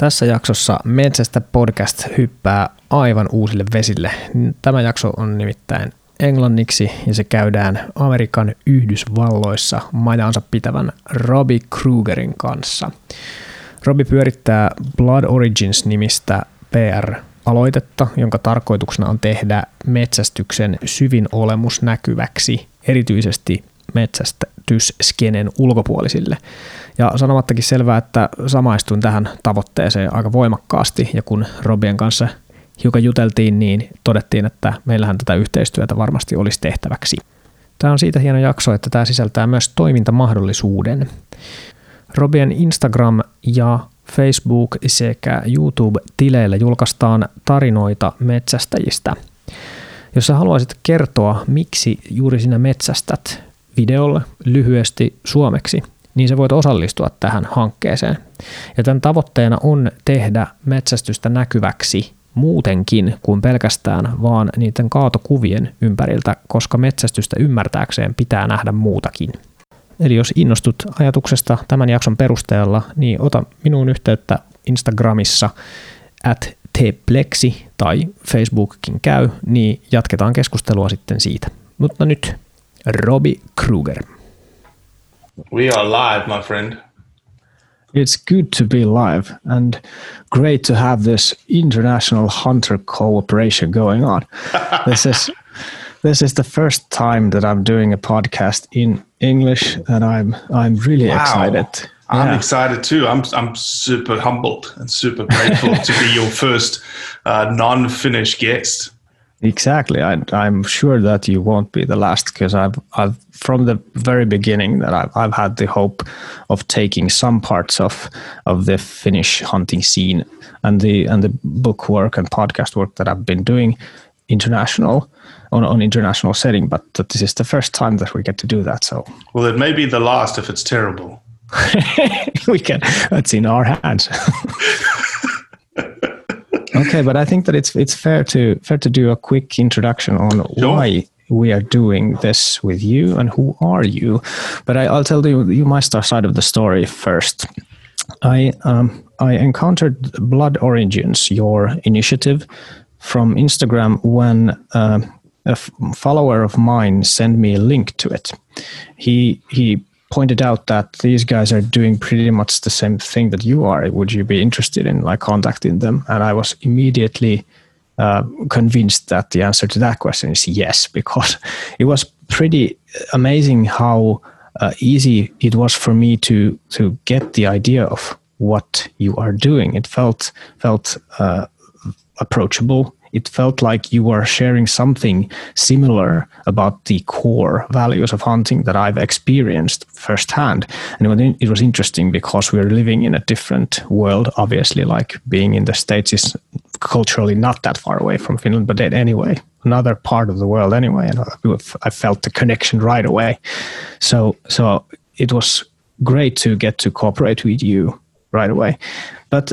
Tässä jaksossa Metsästä podcast hyppää aivan uusille vesille. Tämä jakso on nimittäin englanniksi ja se käydään Amerikan Yhdysvalloissa majaansa pitävän Robbie Krugerin kanssa. Robbie pyörittää Blood Origins-nimistä PR-aloitetta, jonka tarkoituksena on tehdä metsästyksen syvin olemus näkyväksi, erityisesti metsästyskenen ulkopuolisille. Ja sanomattakin selvää, että samaistuin tähän tavoitteeseen aika voimakkaasti, ja kun Robien kanssa hiukan juteltiin, niin todettiin, että meillähän tätä yhteistyötä varmasti olisi tehtäväksi. Tämä on siitä hieno jakso, että tämä sisältää myös toimintamahdollisuuden. Robien Instagram ja Facebook sekä YouTube-tileillä julkaistaan tarinoita metsästäjistä. Jos sä haluaisit kertoa, miksi juuri sinä metsästät videolle lyhyesti suomeksi, niin sä voit osallistua tähän hankkeeseen. Ja tämän tavoitteena on tehdä metsästystä näkyväksi muutenkin kuin pelkästään vaan niiden kaatokuvien ympäriltä, koska metsästystä ymmärtääkseen pitää nähdä muutakin. Eli jos innostut ajatuksesta tämän jakson perusteella, niin ota minuun yhteyttä Instagramissa at tplexi tai Facebookkin käy, niin jatketaan keskustelua sitten siitä. Mutta nyt Robbie Kruger. We are live, my friend. It's good to be live and great to have this international hunter cooperation going on. this is this is the first time that I'm doing a podcast in English, and I'm I'm really wow. excited. I'm yeah. excited too. I'm I'm super humbled and super grateful to be your first uh, non-Finnish guest. Exactly. I, am sure that you won't be the last because I've, I've from the very beginning that I've, I've had the hope of taking some parts of of the Finnish hunting scene and the and the book work and podcast work that I've been doing international on on international setting. But this is the first time that we get to do that. So well, it may be the last if it's terrible. we can. That's in our hands. okay, but I think that it's it's fair to fair to do a quick introduction on sure. why we are doing this with you and who are you. But I, will tell you you my side of the story first. I um, I encountered Blood Origins, your initiative, from Instagram when uh, a f- follower of mine sent me a link to it. He he pointed out that these guys are doing pretty much the same thing that you are. Would you be interested in like contacting them? And I was immediately uh, convinced that the answer to that question is yes, because it was pretty amazing how uh, easy it was for me to to get the idea of what you are doing. It felt felt uh, approachable it felt like you were sharing something similar about the core values of hunting that I've experienced firsthand. And it was interesting because we're living in a different world, obviously, like being in the States is culturally not that far away from Finland, but anyway, another part of the world anyway. And I felt the connection right away. So, so it was great to get to cooperate with you right away. But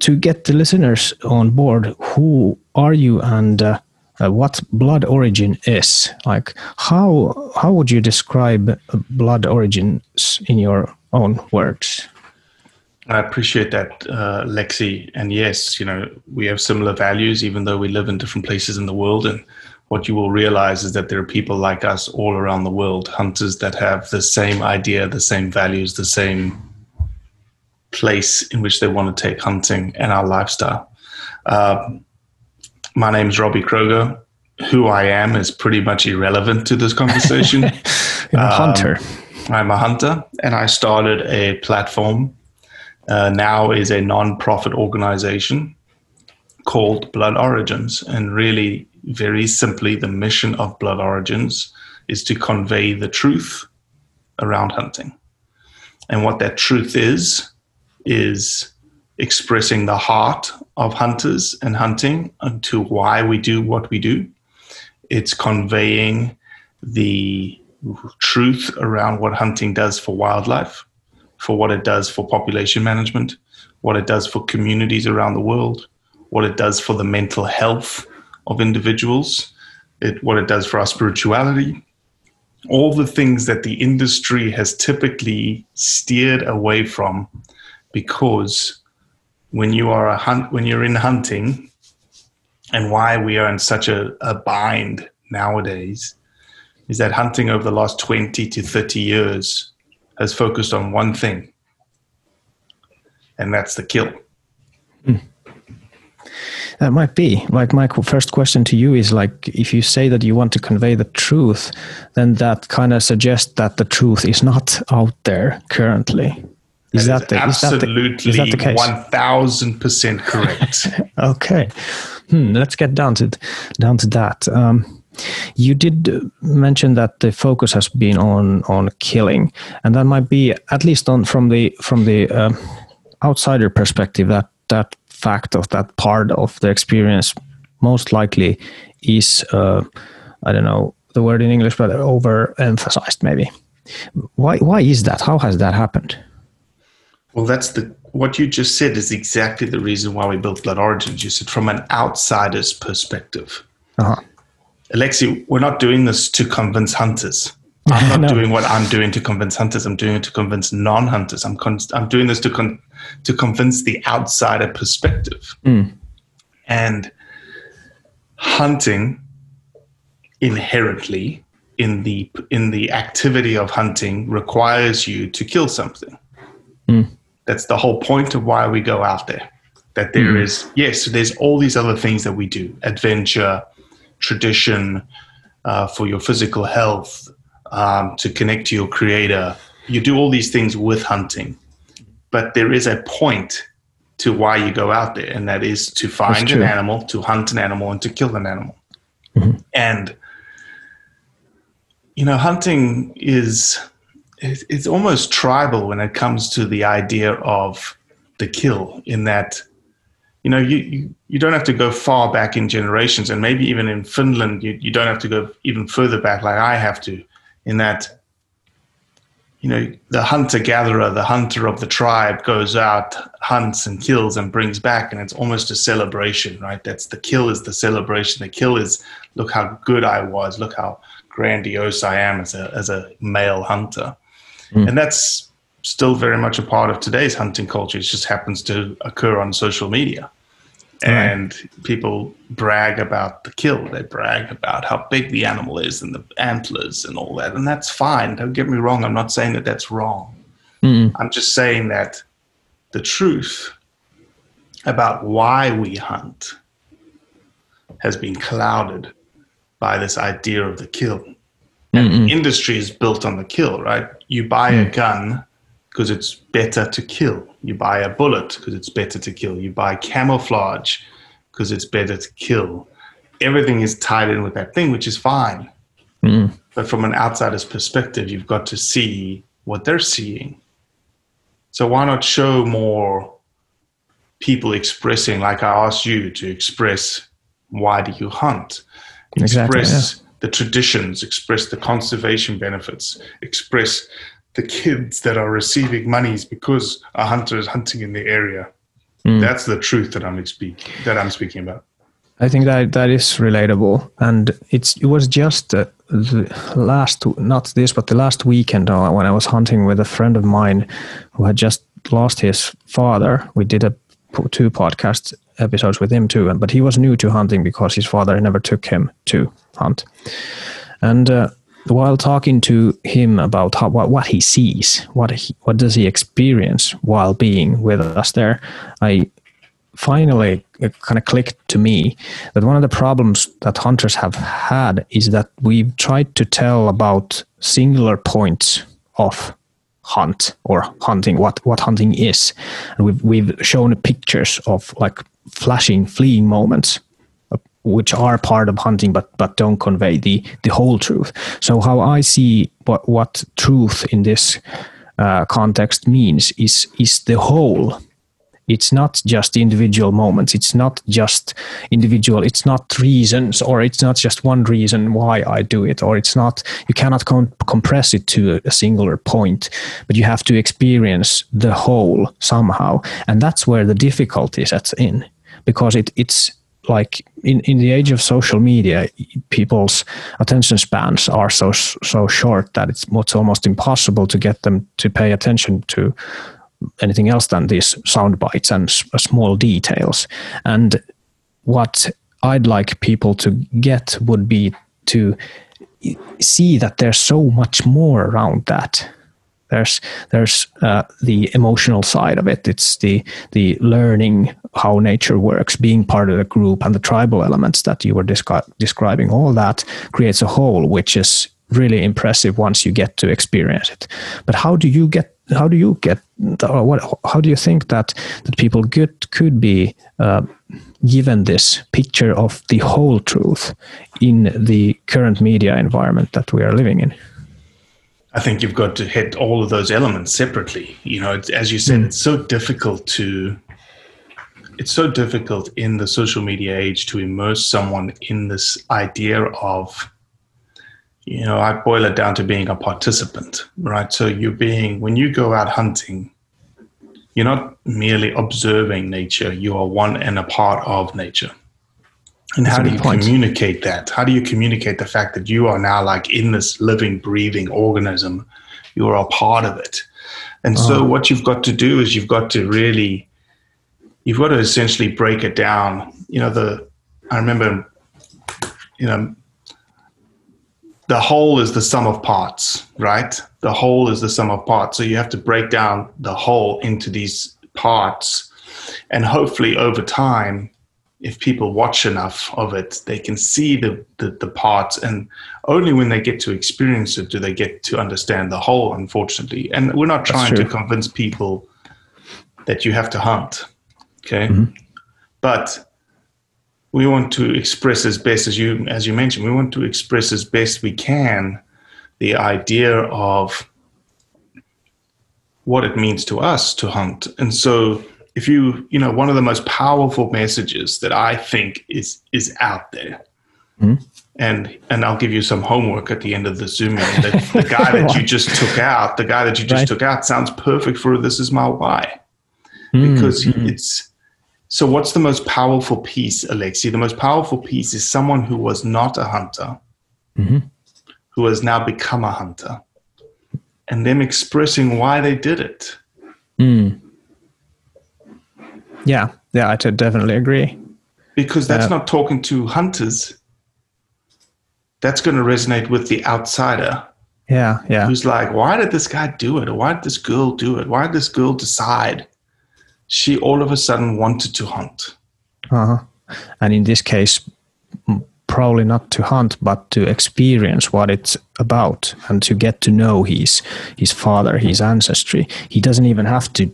to get the listeners on board, who are you and uh, uh, what blood origin is? Like, how how would you describe blood origins in your own words? I appreciate that, uh, Lexi. And yes, you know, we have similar values, even though we live in different places in the world. And what you will realize is that there are people like us all around the world, hunters that have the same idea, the same values, the same place in which they want to take hunting and our lifestyle. Um, my name is Robbie Kroger. Who I am is pretty much irrelevant to this conversation. You're a um, hunter. I'm a hunter, and I started a platform. Uh, now is a non-profit organization called Blood Origins, and really, very simply, the mission of Blood Origins is to convey the truth around hunting. And what that truth is is expressing the heart of hunters and hunting and to why we do what we do. It's conveying the truth around what hunting does for wildlife, for what it does for population management, what it does for communities around the world, what it does for the mental health of individuals, it, what it does for our spirituality, all the things that the industry has typically steered away from because when you are a hunt when you're in hunting and why we are in such a, a bind nowadays is that hunting over the last 20 to 30 years has focused on one thing and that's the kill mm. That might be. Like my first question to you is like, if you say that you want to convey the truth, then that kind of suggests that the truth is not out there currently. Is that, that, the, absolutely is that the, is that the case? One thousand percent correct. okay, hmm, let's get down to down to that. Um, you did mention that the focus has been on on killing, and that might be at least on from the from the uh, outsider perspective that that fact of that part of the experience most likely is uh, I don't know the word in English, but overemphasized maybe. Why why is that? How has that happened? Well, that's the what you just said is exactly the reason why we built Blood Origins. You said from an outsider's perspective. Uh-huh. Alexi, we're not doing this to convince hunters. I'm not no. doing what I'm doing to convince hunters. I'm doing it to convince non-hunters. I'm con- I'm doing this to con- to convince the outsider perspective. Mm. And hunting inherently in the in the activity of hunting requires you to kill something. Mm. That's the whole point of why we go out there. That there mm. is yes, there's all these other things that we do: adventure, tradition, uh, for your physical health, um, to connect to your creator. You do all these things with hunting, but there is a point to why you go out there, and that is to find an animal, to hunt an animal, and to kill an animal. Mm-hmm. And you know, hunting is it's almost tribal when it comes to the idea of the kill. In that, you know, you, you, you don't have to go far back in generations, and maybe even in Finland, you, you don't have to go even further back like I have to in that you know the hunter gatherer the hunter of the tribe goes out hunts and kills and brings back and it's almost a celebration right? That's the kill is the celebration. The kill is look how good i was. Look how grandiose i am as a as a male hunter mm. and that's still very much a part of today's hunting culture it just happens to occur on social media and people brag about the kill. They brag about how big the animal is and the antlers and all that, and that's fine. Don't get me wrong. I'm not saying that that's wrong. Mm. I'm just saying that the truth about why we hunt has been clouded by this idea of the kill. And industry is built on the kill, right? You buy mm. a gun because it's better to kill. You buy a bullet because it's better to kill. You buy camouflage because it's better to kill. Everything is tied in with that thing, which is fine. Mm. But from an outsider's perspective, you've got to see what they're seeing. So why not show more people expressing, like I asked you to express, why do you hunt? Express exactly, yeah. The traditions, express the conservation benefits, express the kids that are receiving monies because a hunter is hunting in the area. Mm. That's the truth that I'm speaking that I'm speaking about. I think that that is relatable, and it's it was just uh, the last not this but the last weekend uh, when I was hunting with a friend of mine who had just lost his father. We did a two podcast episodes with him too, but he was new to hunting because his father never took him to hunt, and. Uh, while talking to him about how, what, what he sees, what he, what does he experience while being with us there, I finally it kind of clicked to me that one of the problems that hunters have had is that we've tried to tell about singular points of hunt or hunting what what hunting is and we've we've shown pictures of like flashing fleeing moments which are part of hunting but but don't convey the the whole truth. So how i see what what truth in this uh, context means is is the whole. It's not just individual moments. It's not just individual. It's not reasons or it's not just one reason why i do it or it's not you cannot com- compress it to a singular point but you have to experience the whole somehow. And that's where the difficulty sets in because it, it's like in, in the age of social media, people's attention spans are so so short that it's, it's almost impossible to get them to pay attention to anything else than these sound bites and s- uh, small details. And what I'd like people to get would be to see that there's so much more around that. There's there's uh, the emotional side of it. It's the the learning how nature works, being part of the group, and the tribal elements that you were descri- describing. All that creates a whole, which is really impressive once you get to experience it. But how do you get? How do you get? Or what? How do you think that that people could could be uh, given this picture of the whole truth in the current media environment that we are living in? I think you've got to hit all of those elements separately. You know, it's, as you said, mm. it's so difficult to. It's so difficult in the social media age to immerse someone in this idea of, you know, I boil it down to being a participant, right? So you're being, when you go out hunting, you're not merely observing nature, you are one and a part of nature. And That's how do you point. communicate that? How do you communicate the fact that you are now like in this living, breathing organism? You are a part of it. And oh. so what you've got to do is you've got to really, you've got to essentially break it down. You know, the, I remember, you know, the whole is the sum of parts, right? The whole is the sum of parts. So you have to break down the whole into these parts. And hopefully over time, if people watch enough of it, they can see the, the, the, parts. And only when they get to experience it do they get to understand the whole, unfortunately. And we're not trying to convince people that you have to hunt. Okay. Mm-hmm. But we want to express as best as you as you mentioned, we want to express as best we can the idea of what it means to us to hunt. And so if you you know one of the most powerful messages that i think is is out there mm-hmm. and and i'll give you some homework at the end of the zoom meeting the, the guy that you just took out the guy that you just right. took out sounds perfect for this is my why mm-hmm. because mm-hmm. it's so what's the most powerful piece alexi the most powerful piece is someone who was not a hunter mm-hmm. who has now become a hunter and them expressing why they did it mm yeah, yeah, I definitely agree. Because that's uh, not talking to hunters. That's going to resonate with the outsider. Yeah, yeah. Who's like, why did this guy do it? Or why did this girl do it? Why did this girl decide she all of a sudden wanted to hunt? Uh huh. And in this case, probably not to hunt, but to experience what it's about and to get to know his his father, his ancestry. He doesn't even have to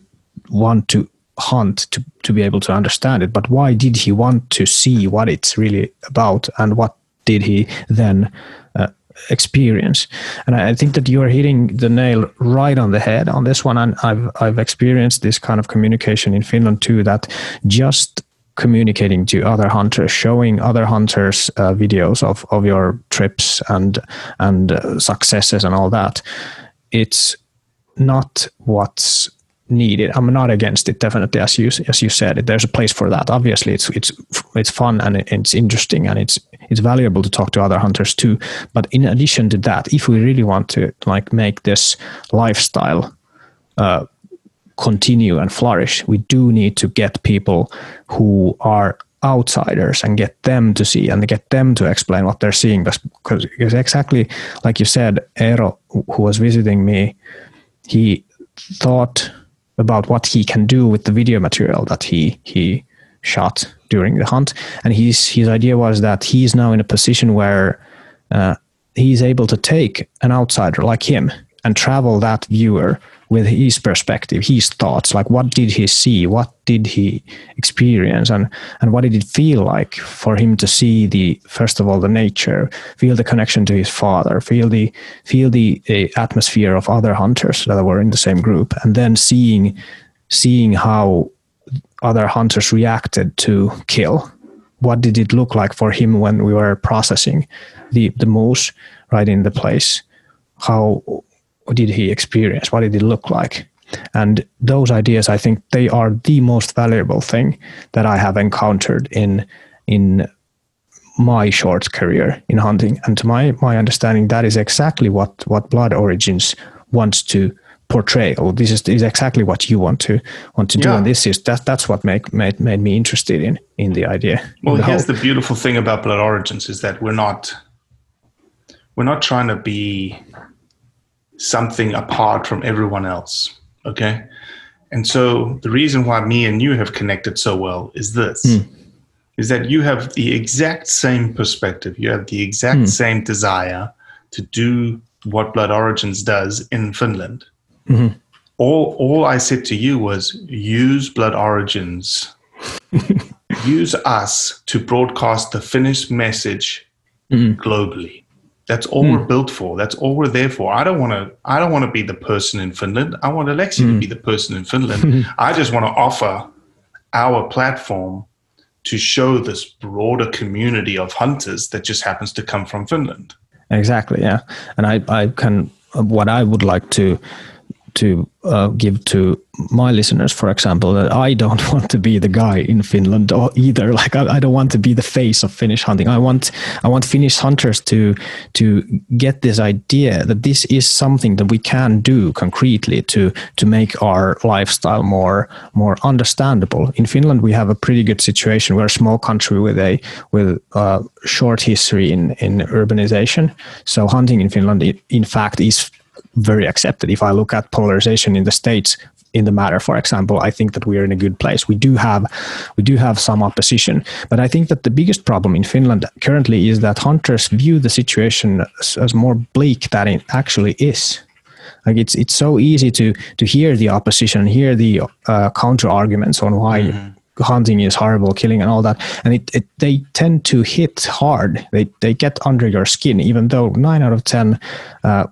want to hunt to, to be able to understand it. But why did he want to see what it's really about and what did he then uh, experience? And I, I, think that you are hitting the nail right on the head on this one. And i've i've experienced this kind of communication in finland too that just communicating to other hunters showing other hunters uh, videos of of your trips and and uh, successes and all that it's not what's needed. I'm not against it, definitely, as you as you said. There's a place for that. Obviously, it's it's it's fun and it's interesting and it's it's valuable to talk to other hunters too. But in addition to that, if we really want to like make this lifestyle uh, continue and flourish, we do need to get people who are outsiders and get them to see and get them to explain what they're seeing. Because, because exactly like you said, Eero, who was visiting me, he thought about what he can do with the video material that he he shot during the hunt. And his his idea was that he's now in a position where uh, he's able to take an outsider like him and travel that viewer with his perspective, his thoughts, like what did he see, what did he experience, and and what did it feel like for him to see the first of all the nature, feel the connection to his father, feel the feel the uh, atmosphere of other hunters that were in the same group, and then seeing seeing how other hunters reacted to kill. What did it look like for him when we were processing the the moose right in the place? How what did he experience? What did it look like? And those ideas, I think, they are the most valuable thing that I have encountered in in my short career in hunting. And to my my understanding, that is exactly what what Blood Origins wants to portray oh this is, is exactly what you want to want to do and this is that that's what make, made made me interested in in the idea Well, The here's whole- the beautiful thing about Blood Origins is that we're not we're not trying to be something apart from everyone else. Okay. And so the reason why me and you have connected so well is this hmm. is that you have the exact same perspective. You have the exact hmm. same desire to do what Blood Origins does in Finland. Mm-hmm. All all I said to you was use Blood Origins use us to broadcast the Finnish message mm-hmm. globally. That's all hmm. we're built for. That's all we're there for. I don't want to. I don't want to be the person in Finland. I want Alexi to hmm. be the person in Finland. I just want to offer our platform to show this broader community of hunters that just happens to come from Finland. Exactly, yeah. And I, I can, what I would like to to uh, give to my listeners, for example, that I don't want to be the guy in Finland either. Like I, I don't want to be the face of Finnish hunting. I want I want Finnish hunters to to get this idea that this is something that we can do concretely to to make our lifestyle more more understandable. In Finland, we have a pretty good situation. We're a small country with a with a short history in in urbanization. So hunting in Finland, in fact, is very accepted. If I look at polarization in the states in the matter, for example, I think that we are in a good place. We do have we do have some opposition, but I think that the biggest problem in Finland currently is that hunters view the situation as, as more bleak than it actually is. Like it's it's so easy to to hear the opposition, hear the uh, counter arguments on why hunting is horrible, killing and all that, and it, it they tend to hit hard. They they get under your skin, even though nine out of ten uh,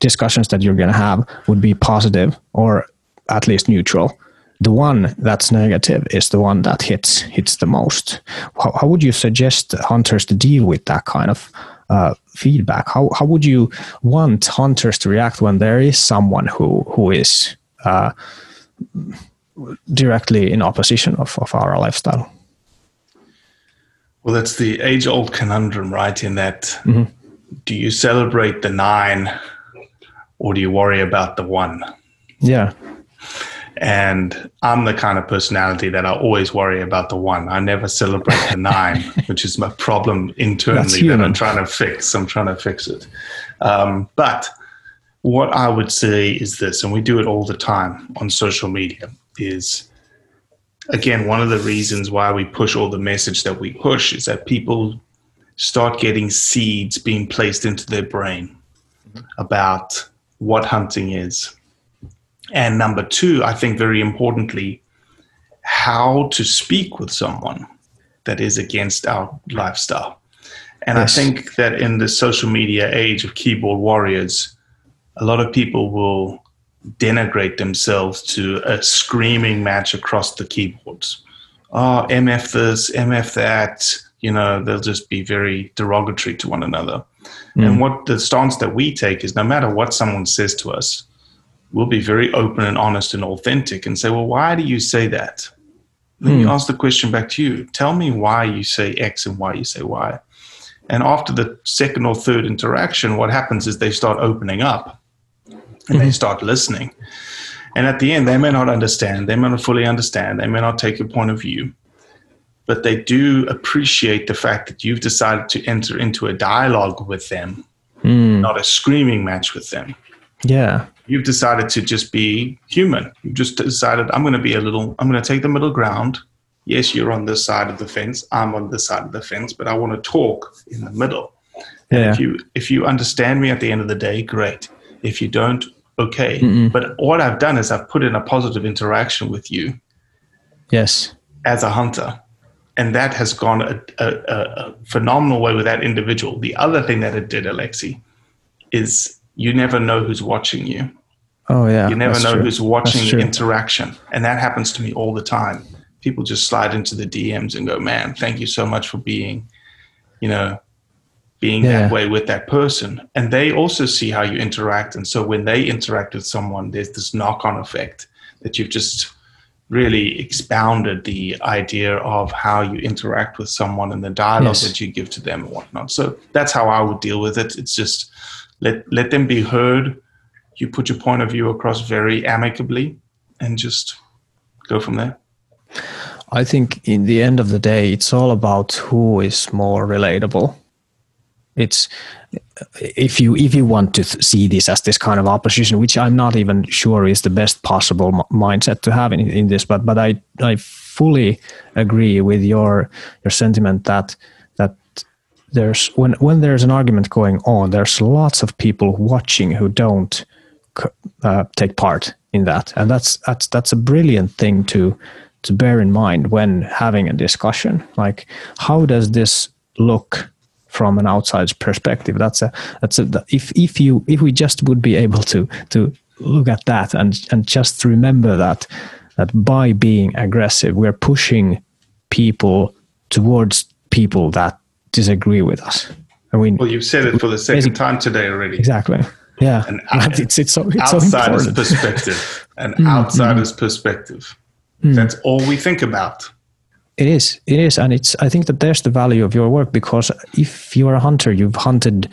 discussions that you're going to have would be positive or at least neutral. The one that's negative is the one that hits hits the most. How, how would you suggest hunters to deal with that kind of uh, feedback? How how would you want hunters to react when there is someone who who is uh, directly in opposition of, of our lifestyle? Well, that's the age old conundrum, right? In that, do you celebrate the nine or do you worry about the one? Yeah, And I'm the kind of personality that I always worry about the one. I never celebrate the nine, which is my problem internally that. I'm trying to fix. I'm trying to fix it. Um, but what I would say is this, and we do it all the time on social media, is again, one of the reasons why we push all the message that we push is that people start getting seeds being placed into their brain about what hunting is. And number two, I think very importantly, how to speak with someone that is against our lifestyle. And Yes. I think that in the social media age of keyboard warriors, a lot of people will denigrate themselves to a screaming match across the keyboards. Oh, MF this, MF that. You know, they'll just be very derogatory to one another. And mm. what the stance that we take is no matter what someone says to us, we'll be very open and honest and authentic and say, well, why do you say that? Then you mm. ask the question back to you. Tell me why you say X and why you say Y. And after the second or third interaction, what happens is they start opening up and they mm-hmm. start listening. And at the end, they may not understand, they may not fully understand, they may not take your point of view, but they do appreciate the fact that you've decided to enter into a dialogue with them, hmm. not a screaming match with them. yeah, You've decided to just be human. You've just decided, I'm going to be a little, I'm going to take the middle ground. Yes, you're on this side of the fence. I'm on this side of the fence, but I want to talk in the middle. yeah. If you if you understand me at the end of the day, great. If you don't, okay. But what I've done is I've put in a positive interaction with you yes, as a hunter, and that has gone a, a, a, phenomenal way with that individual. The other thing that it did, Alexi, is you never know who's watching you. oh yeah. You never know true. who's watching the interaction, and that happens to me all the time. People just slide into the DMs and go, "Man, thank you so much for being, you know, being Yeah. that way with that person." And they also see how you interact, and so when they interact with someone, there's this knock-on effect that you've just really expounded the idea of how you interact with someone and the dialogue Yes. that you give to them and whatnot. So that's how I would deal with it. It's just let let them be heard you put your point of view across very amicably and just go from there. I think in the end of the day, it's all about who is more relatable. It's if you if you want to see this as this kind of opposition, which I'm not even sure is the best possible m- mindset to have in, in this, but but I I fully agree with your your sentiment that that there's when when there's an argument going on, there's lots of people watching who don't uh, take part in that, and that's that's that's a brilliant thing to to bear in mind when having a discussion. Like, how does this look from an outside perspective? That's a that's a if if you if we just would be able to to look at that and and just remember that that by being aggressive, we're pushing people towards people that disagree with us. I mean, well, you've said it for the second time today already. Exactly. Yeah, an out, it's it's so it's outsider's so perspective, an mm, outsider's mm. perspective. Mm. That's all we think about. It is. It is, and it's. I think that there's the value of your work because if you are a hunter, you've hunted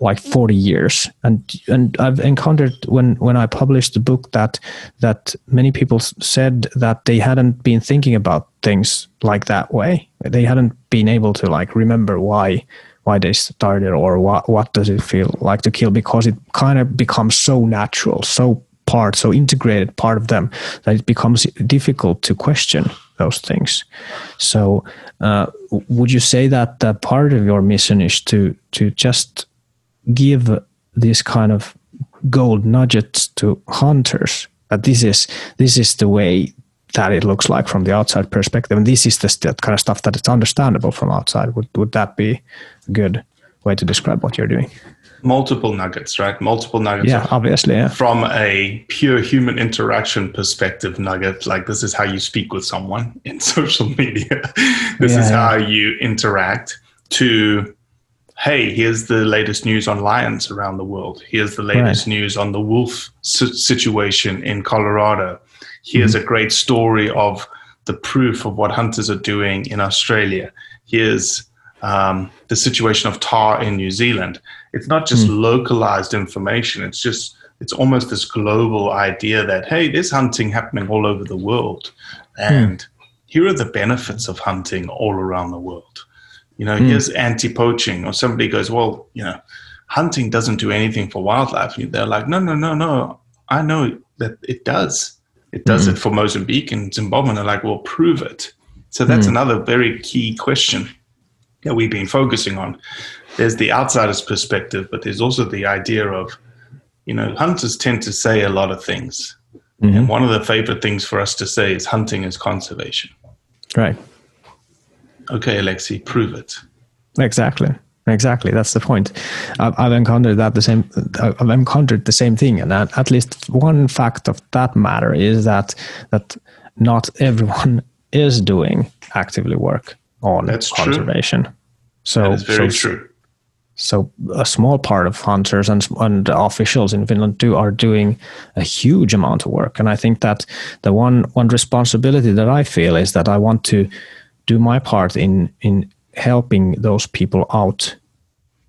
like 40 years and and I've encountered when when I published the book that that many people said that they hadn't been thinking about things like that way they hadn't been able to like remember why why they started or what what does it feel like to kill because it kind of becomes so natural so part so integrated part of them that it becomes difficult to question those things. So uh, would you say that that part of your mission is to to just give this kind of gold nuggets to hunters? That this is this is the way that it looks like from the outside perspective and this is the that kind of stuff that is understandable from outside. Would would that be a good way to describe what you're doing multiple nuggets right multiple nuggets yeah obviously yeah. from a pure human interaction perspective nugget like this is how you speak with someone in social media this yeah, is how you interact to hey, here's the latest news on lions around the world. Here's the latest right. news on the wolf situation in Colorado. Here's mm-hmm. a great story of the proof of what hunters are doing in Australia. Here's um, the situation of tahr in New Zealand. It's not just mm. localized information. It's just it's almost this global idea that hey, there's hunting happening all over the world, and mm. here are the benefits of hunting all around the world. You know, mm. here's anti-poaching, or somebody goes, well, you know, hunting doesn't do anything for wildlife. They're like, no, no, no, no. I know that it does. It does mm. it for Mozambique and Zimbabwe. And they're like, well, prove it. So that's mm. another very key question that we've been focusing on. There's the outsider's perspective, but there's also the idea of, you know, hunters tend to say a lot of things. Mm-hmm. And one of the favorite things for us to say is hunting is conservation. Right okay, Alexi, prove it. Exactly. Exactly, that's the point. I've, I've encountered that the same. I've encountered the same thing, and at, at least one fact of that matter is that that not everyone is doing actively work on that's conservation. True. So that very so, true. So a small part of hunters and, and officials in Finland do are doing a huge amount of work, and I think that the one one responsibility that I feel is that I want to do my part in in helping those people out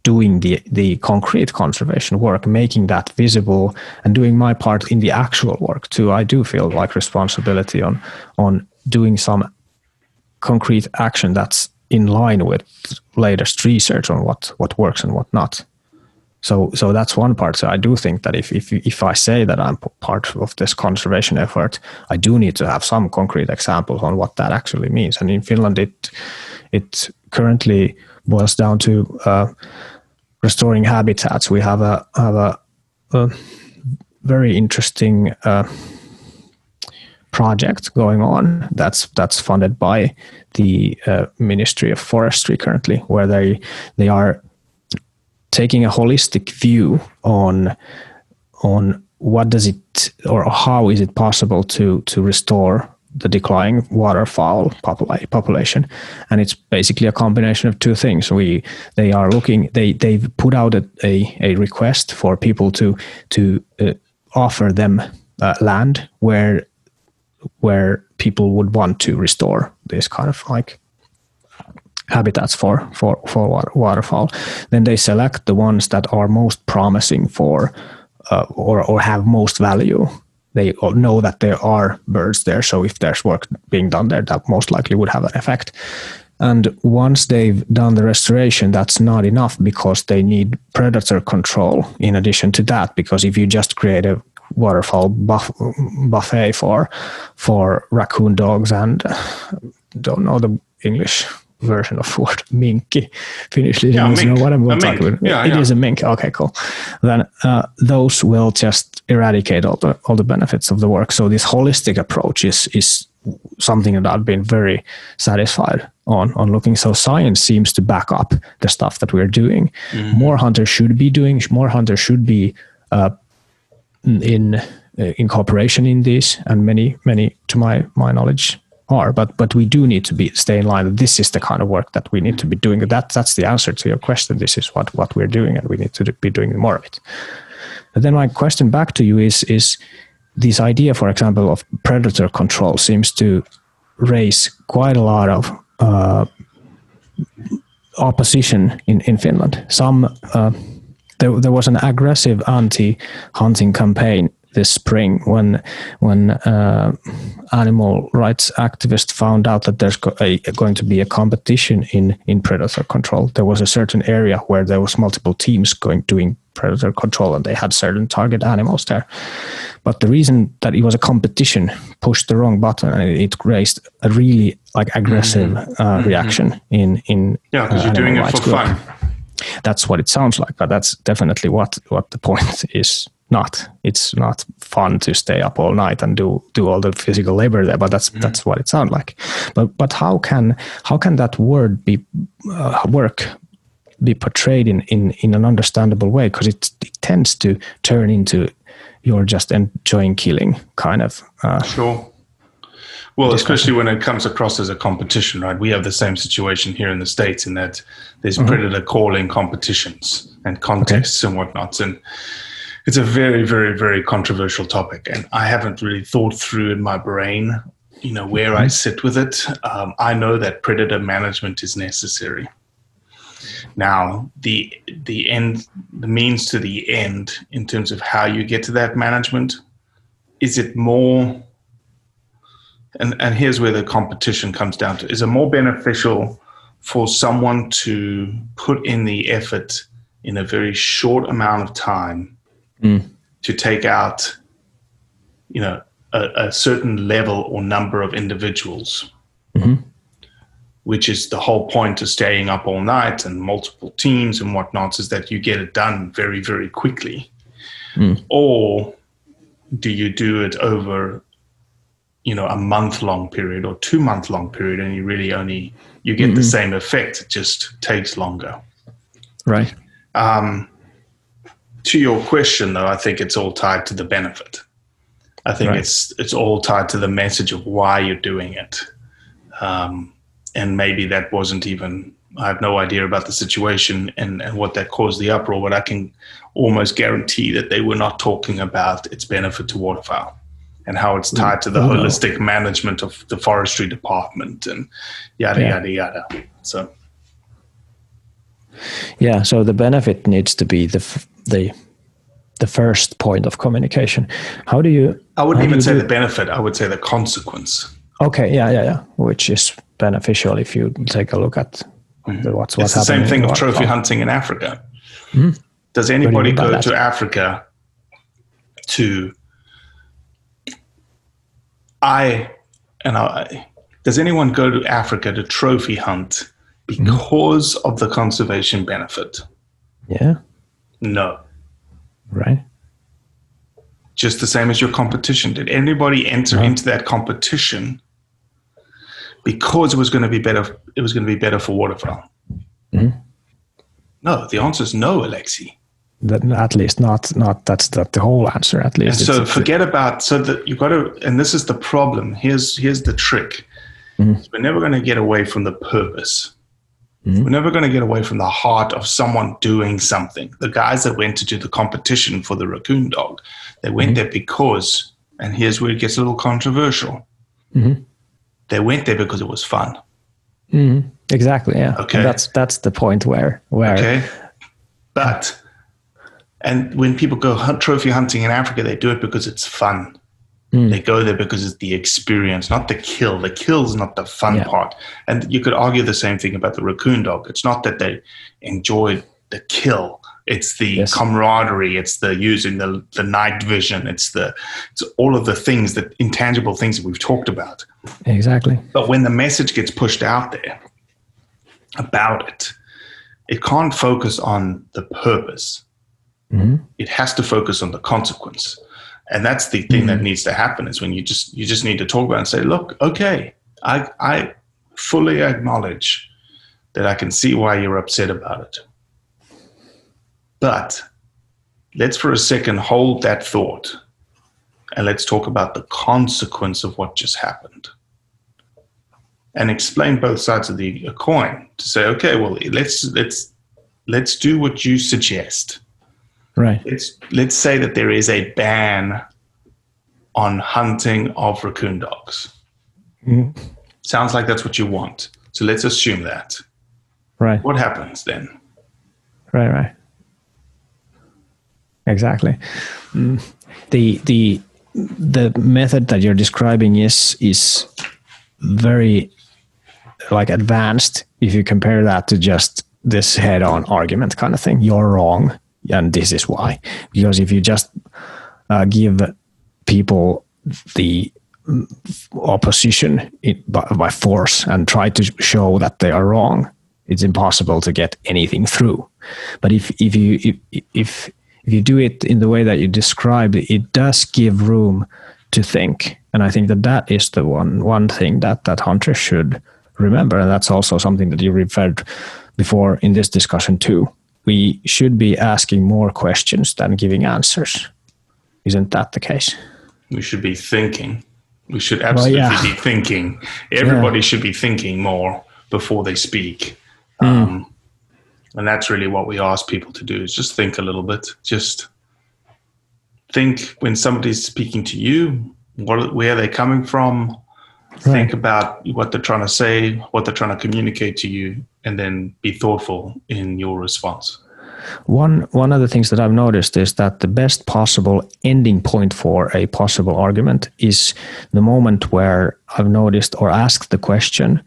doing the the concrete conservation work making that visible and doing my part in the actual work too i do feel like responsibility on on doing some concrete action that's in line with latest research on what what works and what not. So so that's one part. So i do think that if if if i say that i'm part of this conservation effort i do need to have some concrete examples on what that actually means. And in finland it it currently boils down to uh, restoring habitats. We have a have a, a very interesting uh, project going on that's that's funded by the uh, ministry of forestry currently where they they are taking a holistic view on on what does it or how is it possible to to restore the declining waterfowl popula- population. And it's basically a combination of two things. We they are looking they they've put out a, a, a request for people to to uh, offer them uh, land where where people would want to restore this kind of like habitats for for for water, waterfowl. Then they select the ones that are most promising for uh, or or have most value. They know that there are birds there, so if there's work being done there, that most likely would have an effect. And once they've done the restoration, that's not enough because they need predator control in addition to that. Because if you just create a waterfowl buff- buffet for for raccoon dogs and don't know the English version of word minky. Finnish listeners yeah, know what I'm talking about. Yeah, it yeah. is a mink. Okay, cool. Then uh, those will just eradicate all the all the benefits of the work. So this holistic approach is is something that I've been very satisfied on on looking. So science seems to back up the stuff that we're doing. Mm-hmm. More hunters should be doing. More hunters should be uh, in uh, in cooperation in this, and many many to my my knowledge are. But but we do need to be stay in line. This is the kind of work that we need to be doing. That that's the answer to your question. This is what what we're doing, and we need to be doing more of it. But then my question back to you is is this idea, for example, of predator control seems to raise quite a lot of uh, opposition in, in Finland. Some uh, there, there was an aggressive anti-hunting campaign this spring when when uh, animal rights activists found out that there's go- a, going to be a competition in in predator control. There was a certain area where there was multiple teams going doing predator control, and they had certain target animals there. But the reason that it was a competition pushed the wrong button, and it raised a really like aggressive mm-hmm. uh, mm-hmm. reaction in in yeah, because uh, you're doing it for group. fun. That's what it sounds like, but that's definitely what what the point is not. It's not fun to stay up all night and do do all the physical labor there, but that's mm-hmm. that's what it sounds like. But but how can how can that word be uh, work be portrayed in in in an understandable way? Because it, it tends to turn into you're just enjoying killing kind of. Uh, sure. Well, especially when it comes across as a competition, right? We have the same situation here in the states in that there's mm-hmm. predator calling competitions and contests okay. and whatnot, and it's a very, very, very controversial topic, and I haven't really thought through in my brain, you know, where mm-hmm. I sit with it. Um, I know that predator management is necessary. Now, the the end, the means to the end, in terms of how you get to that management, is it more? And and here's where the competition comes down to: is it more beneficial for someone to put in the effort in a very short amount of time mm. to take out, you know, a, a, certain level or number of individuals, mm-hmm. which is the whole point of staying up all night and multiple teams and whatnot, is that you get it done very, very quickly. Mm. Or do you do it over you know a month long period or two month long period and you really only you get mm-hmm. the same effect it just takes longer right um, to your question, though, I think it's all tied to the benefit. I think right. it's it's all tied to the message of why you're doing it, um, and maybe that wasn't even. I have no idea about the situation and, and what that caused the uproar, but I can almost guarantee that they were not talking about its benefit to waterfowl and how it's tied to the holistic management of the forestry department and yada yeah. yada yada. So yeah, so the benefit needs to be the the the first point of communication. How do you? I wouldn't even say do, the benefit. I would say the consequence. Okay, yeah, yeah, yeah. Which is beneficial if you take a look at mm-hmm. the, what's what's it's the same thing of trophy hunting in Africa. Mm-hmm. Does anybody go to Africa to? I and I. Does anyone go to Africa to trophy hunt because of the conservation benefit? Yeah. No. Right. Just the same as your competition. Did anybody enter no. into that competition because it was going to be better? It was going to be better for waterfowl. Mm-hmm. No, the answer is no, Alexi. That, at least not not that's that the whole answer at least. And so forget about so that you've got to and this is the problem. Here's here's the trick. Mm-hmm. We're never going to get away from the purpose. Mm-hmm. We're never going to get away from the heart of someone doing something. The guys that went to do the competition for the raccoon dog, they went mm-hmm. there because, and here's where it gets a little controversial. Mm-hmm. They went there because it was fun. Mm-hmm. Exactly. Yeah. Okay. And that's that's the point where where. Okay. But And when people go hunt, trophy hunting in Africa, they do it because it's fun. Mm. They go there because it's the experience, not the kill. The kill's not the fun yeah. part. And you could argue the same thing about the raccoon dog. It's not that they enjoy the kill. It's the yes. camaraderie. It's the using the, the night vision. It's the it's all of the things that intangible things that we've talked about. Exactly. But when the message gets pushed out there about it, it can't focus on the purpose. Mm-hmm. It has to focus on the consequence and that's the thing mm-hmm. that needs to happen is when you just you just need to talk about and say look okay i i fully acknowledge that i can see why you're upset about it but let's for a second hold that thought and let's talk about the consequence of what just happened and explain both sides of the coin to say okay well let's let's let's do what you suggest Right. Let's let's say that there is a ban on hunting of raccoon dogs. Mm. Sounds like that's what you want. So let's assume that. Right. What happens then? Right, right. Exactly. Mm. The the the method that you're describing is is very like advanced if you compare that to just this head on argument kind of thing. You're wrong and this is why. Because if you just uh, give people the opposition by, by force and try to show that they are wrong, it's impossible to get anything through. But if if you if if you do it in the way that you described, it does give room to think. And I think that that is the one one thing that that hunters should remember, and that's also something that you referred before in this discussion too we should be asking more questions than giving answers. Isn't that the case? We should be thinking. We should absolutely well, yeah. be thinking. Everybody yeah. should be thinking more before they speak. Mm. Um, and that's really what we ask people to do is just think a little bit. Just think when somebody's speaking to you, what, where are they coming from? Right. Think about what they're trying to say, what they're trying to communicate to you, and then be thoughtful in your response. One one of the things that I've noticed is that the best possible ending point for a possible argument is the moment where I've noticed or asked the question,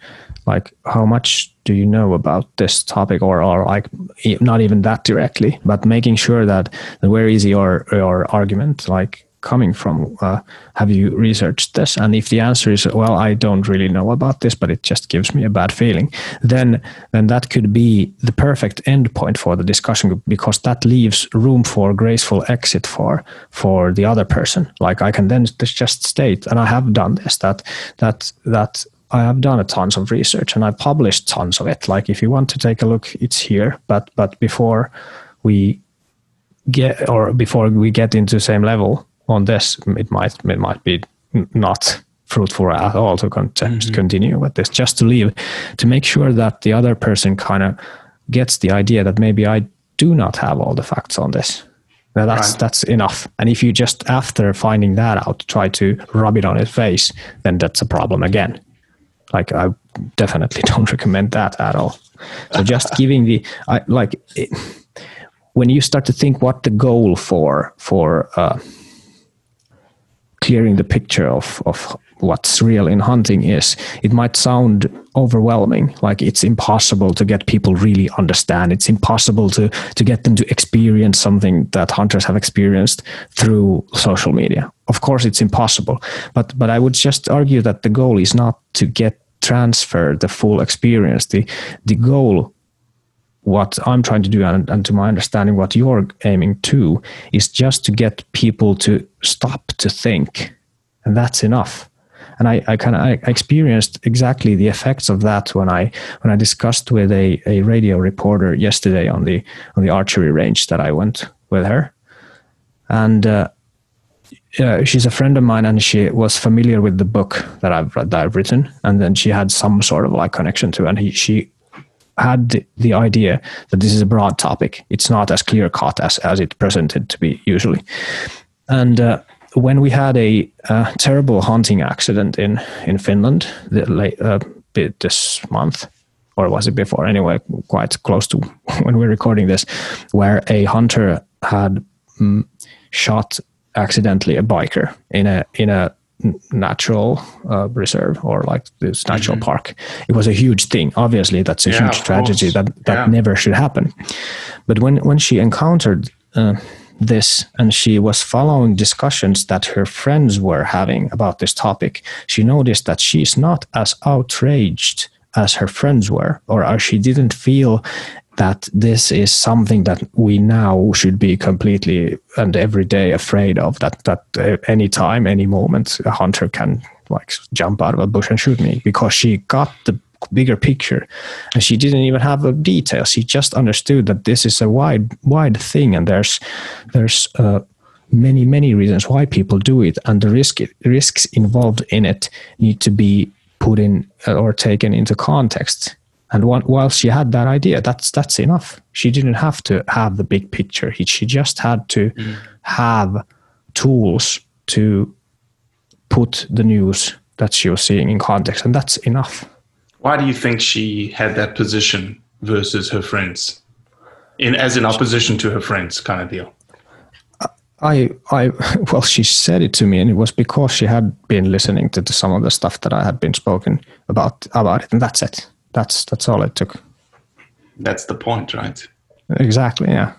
like, how much do you know about this topic, or or like not even that directly, but making sure that, where is your your argument, like coming from? Uh, have you researched this? And if the answer is, well, I don't really know about this, but it just gives me a bad feeling, then then that could be the perfect endpoint for the discussion because that leaves room for graceful exit for for the other person. Like I can then just state, and I have done this that that that I have done a tons of research and I published tons of it. Like if you want to take a look, it's here. But but before we get or before we get into the same level, on this, it might it might be not fruitful at all to con- mm-hmm. continue with this. Just to leave, to make sure that the other person kind of gets the idea that maybe I do not have all the facts on this. Now that's right. that's enough. And if you just after finding that out try to rub it on his face, then that's a problem again. Like I definitely don't recommend that at all. So just giving the I like it, when you start to think what the goal for for uh, clearing the picture of, of what's real in hunting is, it might sound overwhelming, like it's impossible to get people really understand. It's impossible to to get them to experience something that hunters have experienced through social media. Of course, it's impossible, but but I would just argue that the goal is not to get transfer the full experience. The the goal what I'm trying to do, and, and, to my understanding, what you're aiming to, is just to get people to stop to think, and that's enough. And I, I kind of I experienced exactly the effects of that when I when I discussed with a, a radio reporter yesterday on the on the archery range that I went with her, and uh, uh, she's a friend of mine, and she was familiar with the book that I've that I've written, and then she had some sort of like connection to, and he, she had the, idea that this is a broad topic. It's not as clear cut as, as it presented to be usually. And uh, when we had a, terrible hunting accident in, in Finland the late, uh, this month, or was it before? Anyway, quite close to when we're recording this, where a hunter had mm, shot accidentally a biker in a in a natural uh, reserve or like this natural mm-hmm. park. It was a huge thing. Obviously, that's a yeah, huge tragedy that that yeah. never should happen. But when when she encountered uh, this and she was following discussions that her friends were having about this topic, she noticed that she's not as outraged as her friends were, or as she didn't feel that this is something that we now should be completely and every day afraid of that that uh, any time any moment a hunter can like jump out of a bush and shoot me because she got the bigger picture. And she didn't even have the details she just understood that this is a wide wide thing and there's there's uh, many many reasons why people do it and the risk risks involved in it need to be put in uh, or taken into context and while she had that idea, that's that's enough. She didn't have to have the big picture. She just had to mm. have tools to put the news that she was seeing in context, and that's enough. Why do you think she had that position versus her friends, in as in opposition to her friends, kind of deal? I, I, well, she said it to me, and it was because she had been listening to some of the stuff that I had been spoken about about it, and that's it. That's that's all it took. That's the point, right? Exactly. Yeah.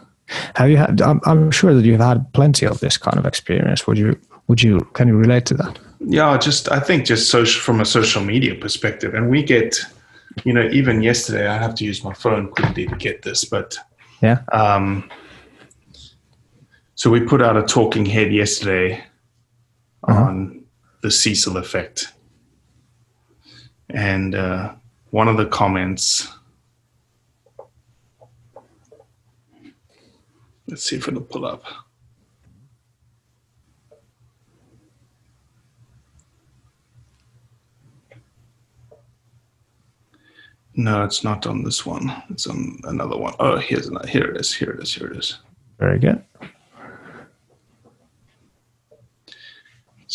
Have you had? I'm, I'm sure that you've had plenty of this kind of experience. Would you? Would you? Can you relate to that? Yeah, just I think just social from a social media perspective, and we get, you know, even yesterday I have to use my phone quickly to get this, but yeah. Um, so we put out a talking head yesterday uh-huh. on the Cecil effect, and uh, one of the comments. Let's see if it'll pull up. No, it's not on this one. It's on another one. Oh, here's another. Here it is. Here it is. Here it is. Very good.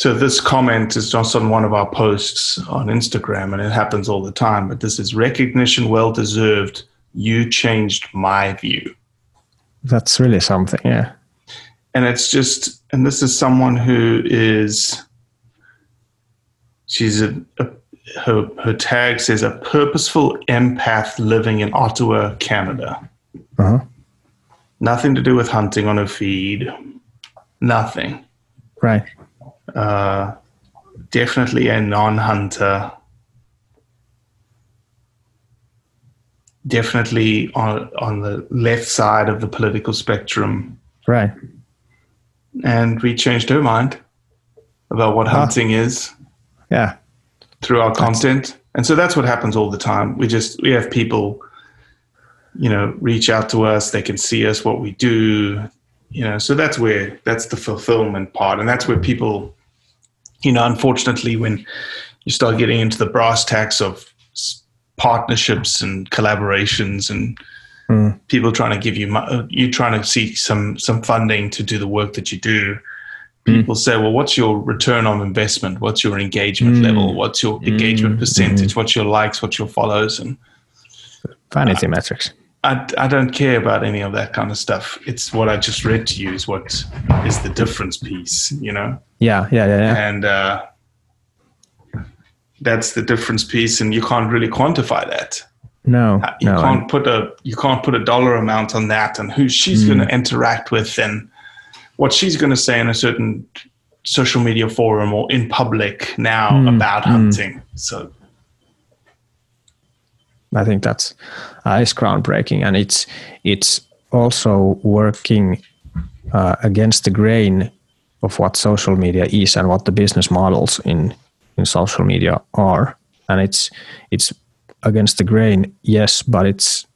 So this comment is just on one of our posts on Instagram, and it happens all the time. But this is recognition well deserved. You changed my view. That's really something, yeah. And it's just, and this is someone who is, she's a, a her her tag says a purposeful empath living in Ottawa, Canada. Uh-huh. Nothing to do with hunting on her feed. Nothing. Right. Uh, definitely a non-hunter. Definitely on on the left side of the political spectrum. Right. And we changed her mind about what hunting is. Yeah. Through our content. And so that's what happens all the time. We just we have people you know reach out to us they can see us what we do you know so that's where that's the fulfillment part and that's where people you know, unfortunately, when you start getting into the brass tacks of partnerships and collaborations and mm. people trying to give you you trying to seek some some funding to do the work that you do hmm. people mm. say well what's your return on investment what's your engagement mm. level what's your engagement hmm. percentage what's your likes what's your follows and vanity uh, metrics I, I don't care about any of that kind of stuff. It's what I just read to you is what is the difference piece, you know? Yeah, yeah, yeah. yeah. And uh, that's the difference piece, and you can't really quantify that. No, uh, you no, can't I'm... put a you can't put a dollar amount on that, and who she's mm. going to interact with, and what she's going to say in a certain social media forum or in public now mm. about mm. hunting. So I think that's uh, is groundbreaking, and it's it's also working uh, against the grain of what social media is and what the business models in in social media are, and it's it's against the grain, yes, but it's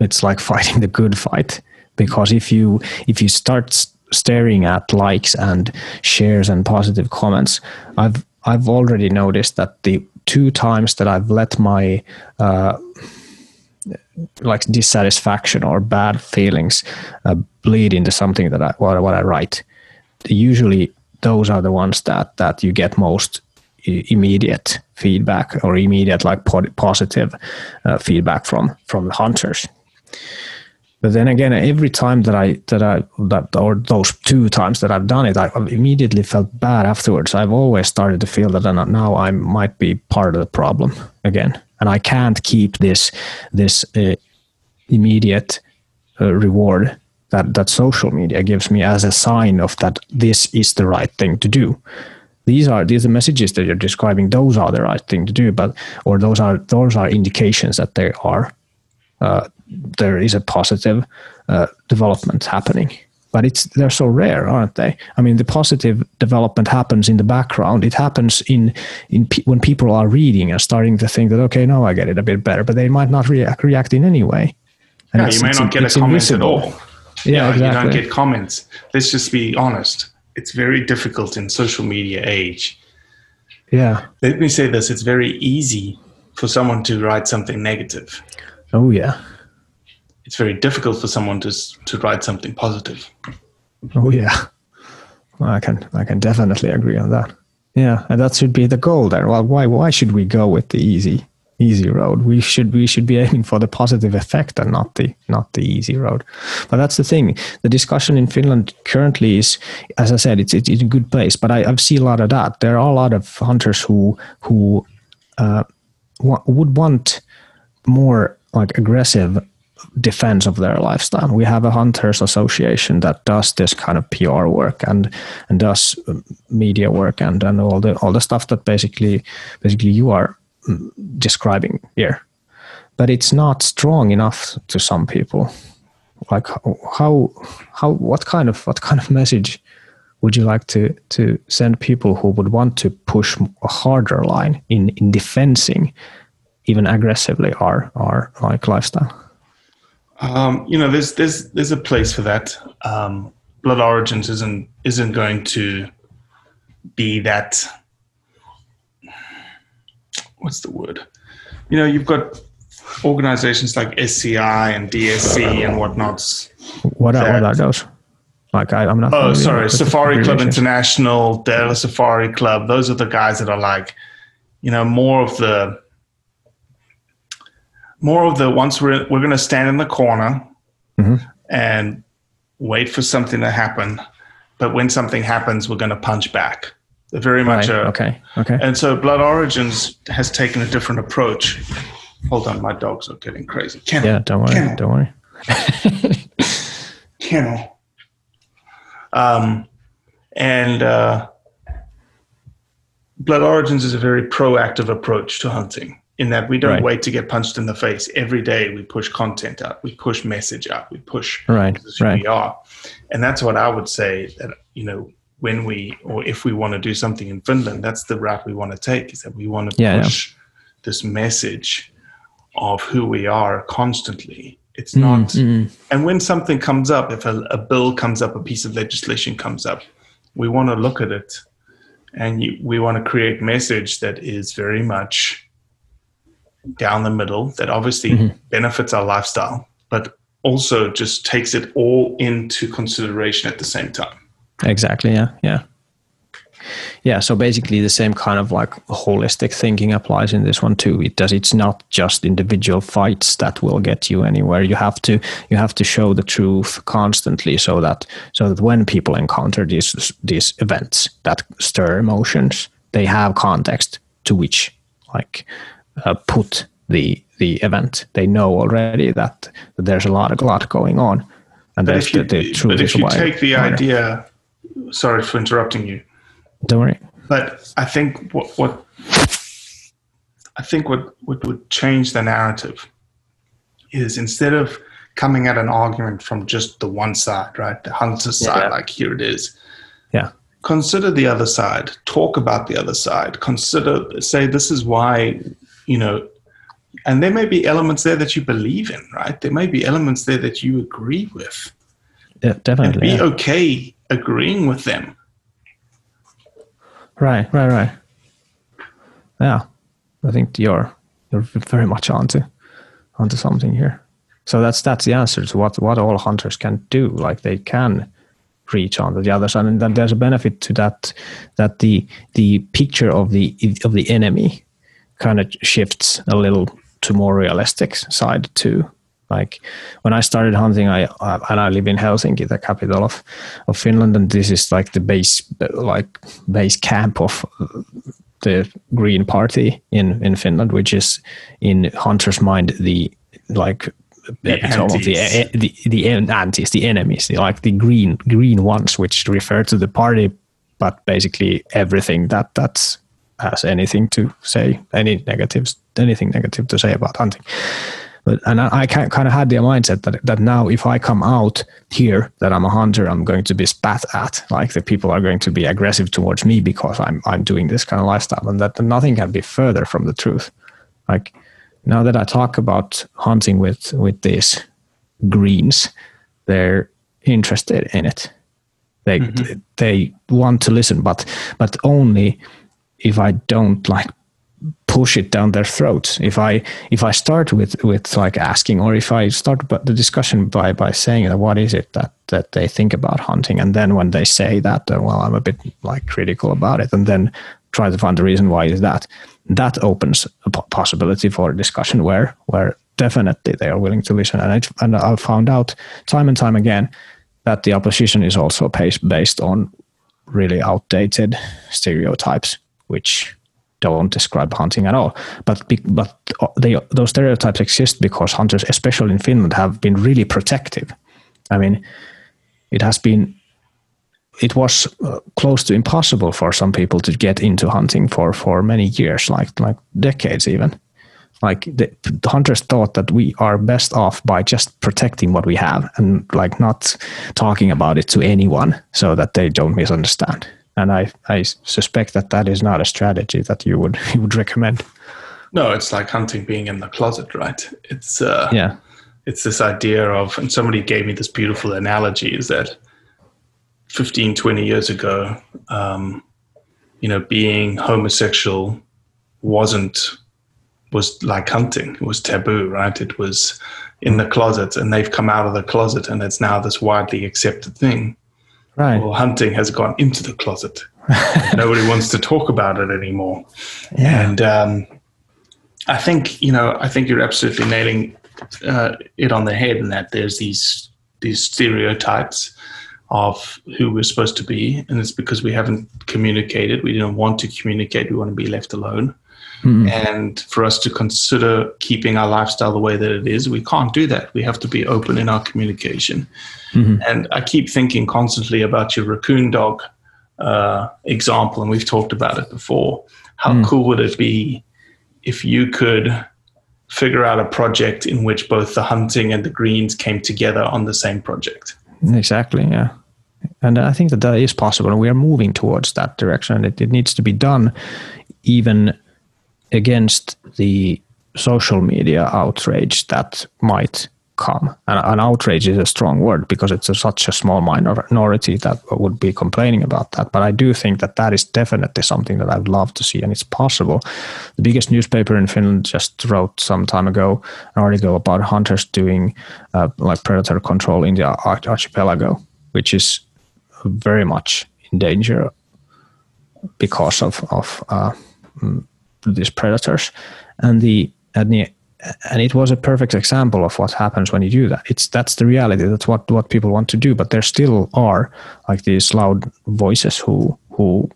it's like fighting the good fight. Because if you if you start staring at likes and shares and positive comments, I've I've already noticed that the two times that I've let my uh, like dissatisfaction or bad feelings uh, bleed into something that I what, what I write. Usually, those are the ones that that you get most immediate feedback or immediate like positive uh, feedback from from the hunters. But then again, every time that I that I that or those two times that I've done it, I immediately felt bad afterwards. I've always started to feel that now I might be part of the problem again, and I can't keep this this uh, immediate uh, reward that that social media gives me as a sign of that this is the right thing to do. These are these are messages that you're describing. Those are the right thing to do, but or those are those are indications that they are uh, there is a positive uh, development happening. But it's they're so rare, aren't they? I mean, the positive development happens in the background. It happens in in pe- when people are reading and starting to think that okay, now I get it a bit better, but they might not react react in any way. And yeah, you may not get a comment invisible. at all. Yeah, yeah exactly. you don't get comments. Let's just be honest. It's very difficult in social media age. Yeah. Let me say this: it's very easy for someone to write something negative. Oh yeah it's very difficult for someone to to write something positive. Oh yeah, I can I can definitely agree on that. Yeah, and that should be the goal there. Well, why why should we go with the easy easy road? We should we should be aiming for the positive effect and not the not the easy road. But that's the thing. The discussion in Finland currently is, as I said, it's it's in a good place. But I, I see a lot of that. There are a lot of hunters who who uh, would want more like aggressive defense of their lifestyle. We have a hunters association that does this kind of PR work and and does um, media work and and all the all the stuff that basically basically you are mm, describing here. But it's not strong enough to some people. Like how how what kind of what kind of message would you like to to send people who would want to push a harder line in in defending even aggressively our our like lifestyle? Um, you know, there's there's there's a place for that. Um, Blood Origins isn't isn't going to be that. What's the word? You know, you've got organizations like SCI and DSC and whatnots. What are, what are those? Like I, am not. Oh, sorry, Safari Club International, Dallas Safari Club. Those are the guys that are like, you know, more of the more of the once we're we're going to stand in the corner mm-hmm. and wait for something to happen, but when something happens, we're going to punch back. They're very much right. a, okay. Okay. And so Blood Origins has taken a different approach. Hold on, my dogs are getting crazy. Kennel. Yeah, don't worry. Kennel. Don't worry. Kennel. Um, and uh, Blood Origins is a very proactive approach to hunting in that we don't right. wait to get punched in the face every day we push content out we push message out we push right right we are and that's what i would say that you know when we or if we want to do something in finland that's the route we want to take is that we want to yeah, push yeah. this message of who we are constantly it's not mm-hmm. and when something comes up if a, a, bill comes up a piece of legislation comes up we want to look at it and you, we want to create message that is very much down the middle that obviously mm-hmm. benefits our lifestyle, but also just takes it all into consideration at the same time. Exactly. Yeah. Yeah. Yeah. So basically, the same kind of like holistic thinking applies in this one too. It does. It's not just individual fights that will get you anywhere. You have to you have to show the truth constantly, so that so that when people encounter these these events that stir emotions, they have context to which like uh, put the the event. They know already that, that there's a lot a lot going on, and but if you, the, the but if you take the idea, sorry for interrupting you. Don't worry. But I think what what I think what, what would change the narrative is instead of coming at an argument from just the one side, right? The hunter side, yeah. like here it is. Yeah. Consider the other side. Talk about the other side. Consider, say, this is why you know, and there may be elements there that you believe in, right? There may be elements there that you agree with. Yeah, definitely. And be yeah. okay agreeing with them. Right, right, right. Yeah, I think you're you're very much onto onto something here. So that's that's the answer to what what all hunters can do. Like they can reach onto the other side, and then there's a benefit to that that the the picture of the of the enemy kind of shifts a little to more realistic side too. Like when I started hunting, I uh, and I live in Helsinki, the capital of of Finland, and this is like the base like base camp of the Green Party in in Finland, which is in hunters' mind the like the the, the the antis, the enemies, the, like the green green ones, which refer to the party, but basically everything that that's has anything to say, any negatives, anything negative to say about hunting. But and I, I kind of had the mindset that that now if I come out here that I'm a hunter, I'm going to be spat at. Like the people are going to be aggressive towards me because I'm I'm doing this kind of lifestyle, and that nothing can be further from the truth. Like now that I talk about hunting with with these greens, they're interested in it. They mm-hmm. they want to listen, but but only if I don't like push it down their throats if i if i start with with like asking or if i start the discussion by by saying that what is it that that they think about hunting? And then when they say that uh, well i'm a bit like critical about it and then try to find the reason why is that. That opens a possibility for a discussion where where definitely they are willing to listen. And I, and I've found out time and time again that the opposition is also based on really outdated stereotypes which don't describe hunting at all. But but they, those stereotypes exist because hunters, especially in Finland, have been really protective. I mean, it has been it was uh, close to impossible for some people to get into hunting for for many years, like like decades even. Like the, the hunters thought that we are best off by just protecting what we have and like not talking about it to anyone so that they don't misunderstand and I, I suspect that that is not a strategy that you would you would recommend. No, it's like hunting being in the closet, right? It's uh, yeah, it's this idea of, and somebody gave me this beautiful analogy: is that 15, 20 years ago, um, you know, being homosexual wasn't was like hunting; it was taboo, right? It was in the closet, and they've come out of the closet, and it's now this widely accepted thing. Right. Well, hunting has gone into the closet. Nobody wants to talk about it anymore. Yeah. And um, I think you know, I think you're absolutely nailing uh, it on the head in that there's these these stereotypes of who we're supposed to be, and it's because we haven't communicated. We didn't want to communicate. We want to be left alone. Mm-hmm. And for us to consider keeping our lifestyle the way that it is, we can't do that. We have to be open in our communication. Mm-hmm. And I keep thinking constantly about your raccoon dog uh, example, and we've talked about it before. How mm. cool would it be if you could figure out a project in which both the hunting and the greens came together on the same project? Exactly, yeah. And I think that that is possible, and we are moving towards that direction. It, it needs to be done even against the social media outrage that might come. And an outrage is a strong word because it's a, such a small minority that would be complaining about that. But I do think that that is definitely something that I'd love to see, and it's possible. The biggest newspaper in Finland just wrote some time ago an article about hunters doing uh, like predator control in the archipelago, which is very much in danger because of of uh, mm, these predators, and the and the and it was a perfect example of what happens when you do that. It's that's the reality. That's what what people want to do. But there still are like these loud voices who who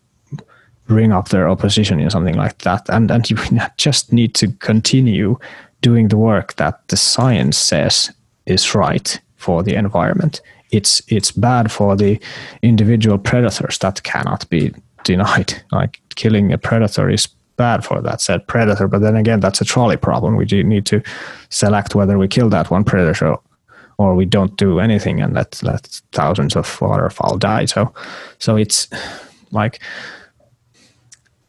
bring up their opposition in something like that. And and you just need to continue doing the work that the science says is right for the environment. It's it's bad for the individual predators that cannot be denied. Like killing a predator is bad for that said predator. But then again, that's a trolley problem. We do need to select whether we kill that one predator or we don't do anything and let let thousands of waterfowl die. So so it's like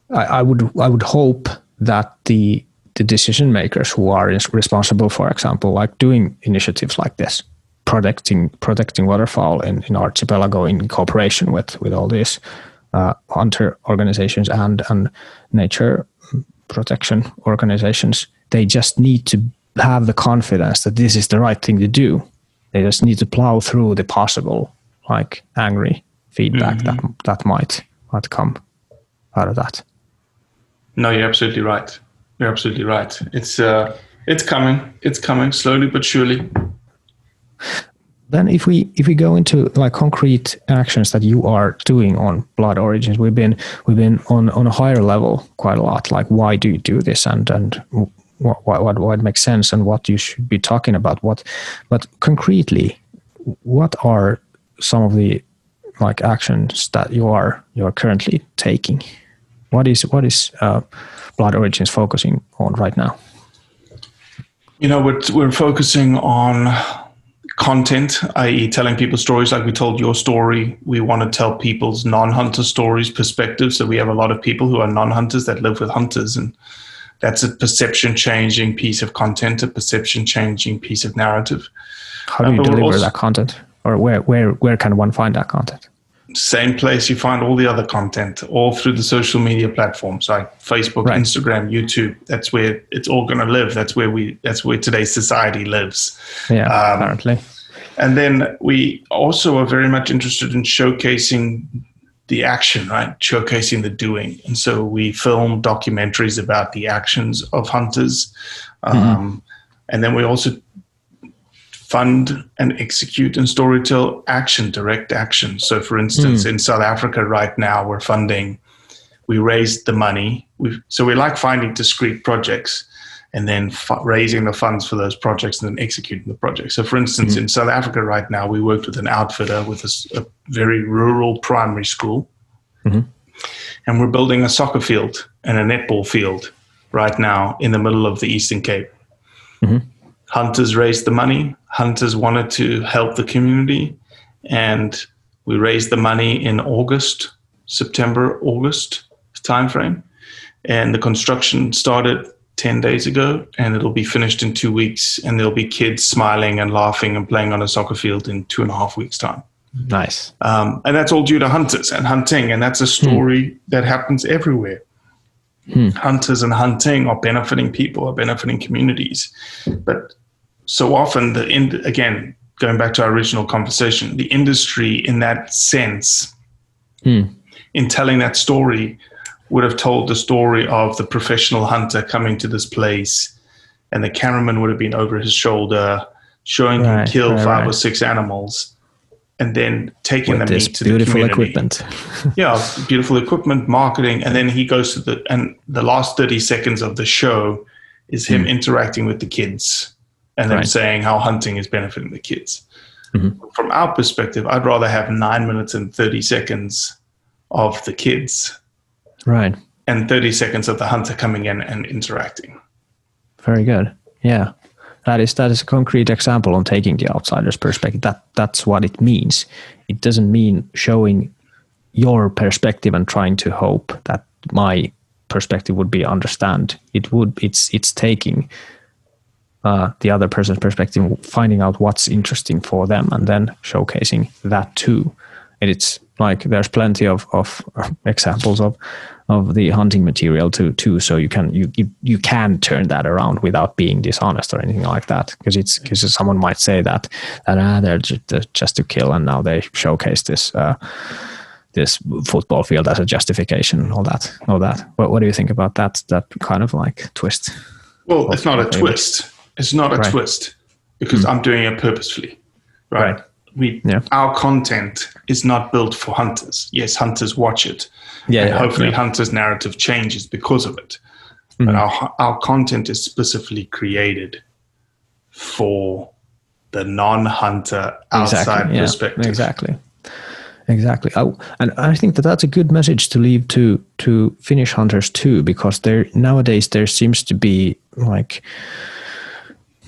I, I would I would hope that the the decision makers who are responsible, for example, like doing initiatives like this, protecting protecting waterfowl in, in archipelago in cooperation with with all these uh, hunter organizations and and nature protection organizations. They just need to have the confidence that this is the right thing to do. They just need to plow through the possible like angry feedback mm-hmm. that that might might come out of that. No, you're absolutely right. You're absolutely right. It's uh, It's coming. It's coming slowly but surely. Then, if we if we go into like concrete actions that you are doing on Blood Origins, we've been we've been on on a higher level quite a lot. Like, why do you do this, and and what what what makes sense, and what you should be talking about. What, but concretely, what are some of the like actions that you are you are currently taking? What is what is uh, Blood Origins focusing on right now? You know, we're we're focusing on content, i.e., telling people stories like we told your story. We want to tell people's non-hunter stories, perspectives. So we have a lot of people who are non-hunters that live with hunters, and that's a perception-changing piece of content, a perception-changing piece of narrative. How do you uh, deliver also, that content, or where where where can one find that content? Same place you find all the other content, all through the social media platforms like Facebook, right. Instagram, YouTube. That's where it's all going to live. That's where we. That's where today's society lives. Yeah, um, apparently. And then we also are very much interested in showcasing the action, right? Showcasing the doing. And so we film documentaries about the actions of hunters. Mm-hmm. Um, and then we also fund and execute and storytell action, direct action. So, for instance, mm. in South Africa right now, we're funding, we raised the money. we so we like finding discrete projects and then f- raising the funds for those projects and then executing the project. So, for instance, mm. in South Africa right now, we worked with an outfitter with a, a very rural primary school. Mm-hmm. And we're building a soccer field and a netball field right now in the middle of the Eastern Cape. Mm-hmm hunters raised the money. Hunters wanted to help the community, and we raised the money in August, September, August timeframe, and the construction started 10 days ago and it'll be finished in two weeks and there'll be kids smiling and laughing and playing on a soccer field in two and a half weeks time nice um, and that's all due to hunters and hunting and that's a story hmm. that happens everywhere hmm. hunters and hunting are benefiting people, are benefiting communities. But so often, the in, again, going back to our original conversation, the industry in that sense, hmm. in telling that story, would have told the story of the professional hunter coming to this place, and the cameraman would have been over his shoulder, showing right, him kill right, five right. or six animals and then taking With the meat to the community. equipment. yeah, beautiful equipment, marketing, and then he goes to the and the last thirty seconds of the show is him mm. interacting with the kids and then right. saying how hunting is benefiting the kids. Mm-hmm. From our perspective, I'd rather have nine minutes and thirty seconds of the kids, right, and thirty seconds of the hunter coming in and interacting. Very good. Yeah that is that is a concrete example on taking the outsider's perspective. That that's what it means. It doesn't mean showing your perspective and trying to hope that my perspective would be understand. It would it's it's taking uh, the other person's perspective, finding out what's interesting for them, and then showcasing that too. And it's like there's plenty of of examples of of the hunting material too too. So you can you you, you can turn that around without being dishonest or anything like that. Because it's because someone might say that that ah, they're just, just to kill and now they showcase this uh, this football field as a justification and all that all that. What, what do you think about that that kind of like twist? Well it's not a twist it's not a right. twist because mm. i'm doing it purposefully right, right we yeah. our content is not built for hunters. Yes, hunters watch it. Yeah, and yeah hopefully yeah. hunters' narrative changes because of it. Mm-hmm. But our our content is specifically created for the non-hunter outside exactly. Perspective. Exactly. Exactly, I, and I think that that's a good message to leave to to Finnish hunters too, because there nowadays there seems to be like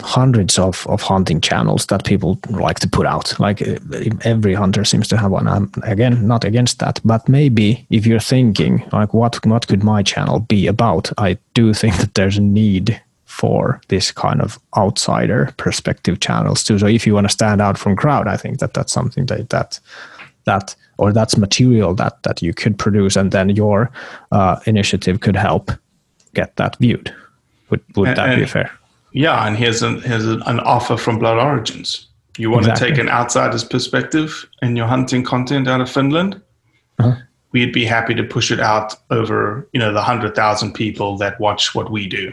hundreds of, of hunting channels that people like to put out. Like uh, every hunter seems to have one. I'm again not against that, but maybe if you're thinking like what what could my channel be about, I do think that there's a need for this kind of outsider perspective channels too. So if you want to stand out from crowd, I think that that's something that that that or that's material that that you could produce, and then your uh, initiative could help get that viewed. Would would and, that be fair? Yeah, and here's an here's an offer from Blood Origins. You want exactly. to take an outsider's perspective in your hunting content out of Finland? Uh-huh. We'd be happy to push it out over, you know, the hundred thousand people that watch what we do.